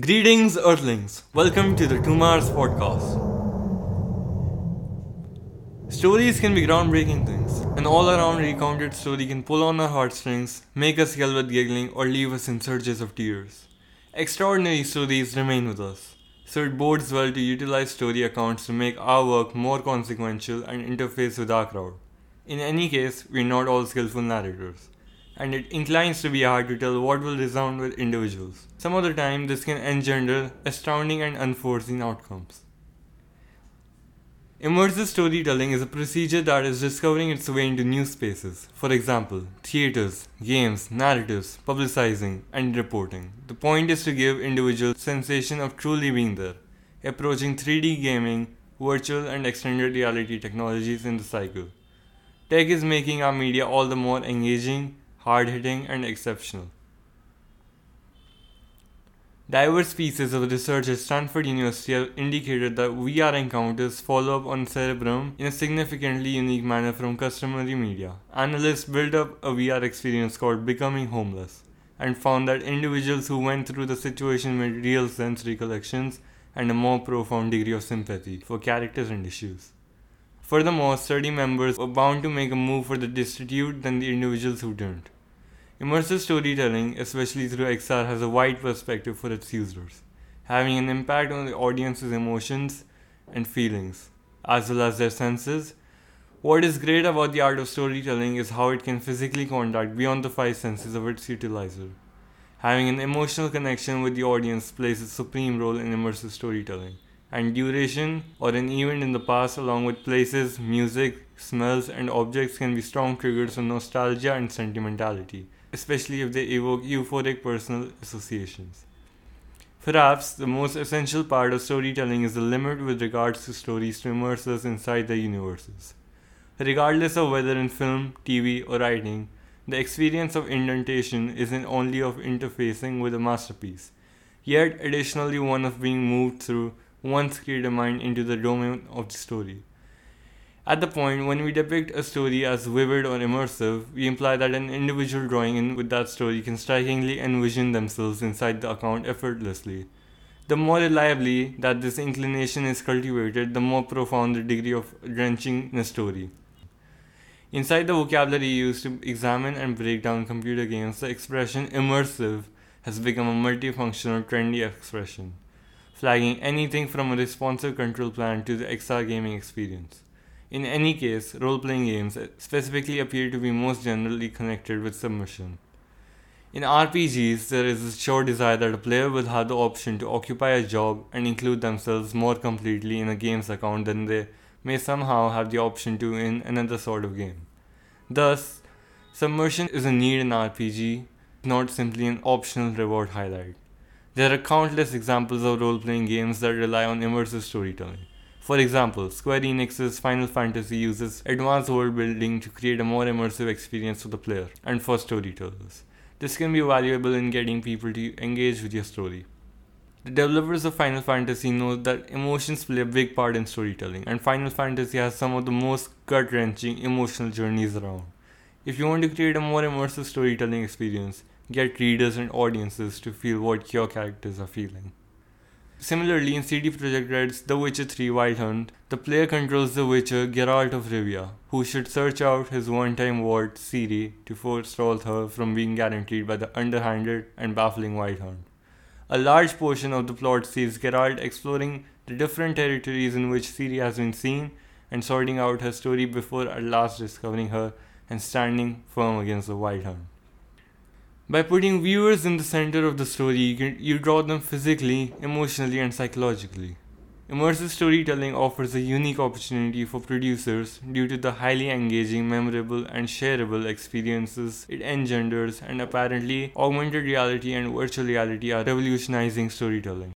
Greetings, Earthlings. Welcome to the Two Mars podcast. Stories can be groundbreaking things. An all around recounted story can pull on our heartstrings, make us yell with giggling, or leave us in surges of tears. Extraordinary stories remain with us, so it bodes well to utilize story accounts to make our work more consequential and interface with our crowd. In any case, we're not all skillful narrators and it inclines to be hard to tell what will resound with individuals. Some of the time, this can engender astounding and unforeseen outcomes. Immersive storytelling is a procedure that is discovering its way into new spaces. For example, theaters, games, narratives, publicizing, and reporting. The point is to give individuals sensation of truly being there, approaching 3D gaming, virtual and extended reality technologies in the cycle. Tech is making our media all the more engaging, hard hitting, and exceptional. Diverse pieces of research at Stanford University have indicated that VR encounters follow up on cerebrum in a significantly unique manner from customary media. Analysts built up a VR experience called Becoming Homeless and found that individuals who went through the situation made real sense recollections and a more profound degree of sympathy for characters and issues. Furthermore, study members were bound to make a move for the destitute than the individuals who didn't. Immersive storytelling, especially through XR, has a wide perspective for its users, having an impact on the audience's emotions and feelings, as well as their senses. What is great about the art of storytelling is how it can physically contact beyond the five senses of its utilizer. Having an emotional connection with the audience plays a supreme role in immersive storytelling and duration or an event in the past along with places, music, smells and objects can be strong triggers for nostalgia and sentimentality, especially if they evoke euphoric personal associations. Perhaps the most essential part of storytelling is the limit with regards to stories to immerse us inside their universes. Regardless of whether in film, TV, or writing, the experience of indentation isn't only of interfacing with a masterpiece, yet additionally one of being moved through one's creative mind into the domain of the story. At the point when we depict a story as vivid or immersive, we imply that an individual drawing in with that story can strikingly envision themselves inside the account effortlessly. The more reliably that this inclination is cultivated, the more profound the degree of drenching in a story. Inside the vocabulary used to examine and break down computer games, the expression immersive has become a multifunctional, trendy expression flagging anything from a responsive control plan to the XR gaming experience. In any case, role playing games specifically appear to be most generally connected with submersion. In RPGs, there is a sure desire that a player will have the option to occupy a job and include themselves more completely in a game's account than they may somehow have the option to in another sort of game. Thus, submersion is a need in RPG, not simply an optional reward highlight. There are countless examples of role playing games that rely on immersive storytelling. For example, Square Enix's Final Fantasy uses advanced world building to create a more immersive experience for the player and for storytellers. This can be valuable in getting people to engage with your story. The developers of Final Fantasy know that emotions play a big part in storytelling, and Final Fantasy has some of the most gut wrenching emotional journeys around. If you want to create a more immersive storytelling experience, get readers and audiences to feel what your characters are feeling. Similarly, in CD Projekt Red's The Witcher 3 Wild Hunt, the player controls the Witcher Geralt of Rivia, who should search out his one-time ward Ciri to forestall her from being guaranteed by the underhanded and baffling Wild Hunt. A large portion of the plot sees Geralt exploring the different territories in which Ciri has been seen and sorting out her story before at last discovering her and standing firm against the Wild Hunt. By putting viewers in the center of the story, you, draw them physically, emotionally, and psychologically. Immersive storytelling offers a unique opportunity for producers due to the highly engaging, memorable, and shareable experiences it engenders, and apparently, augmented reality and virtual reality are revolutionizing storytelling.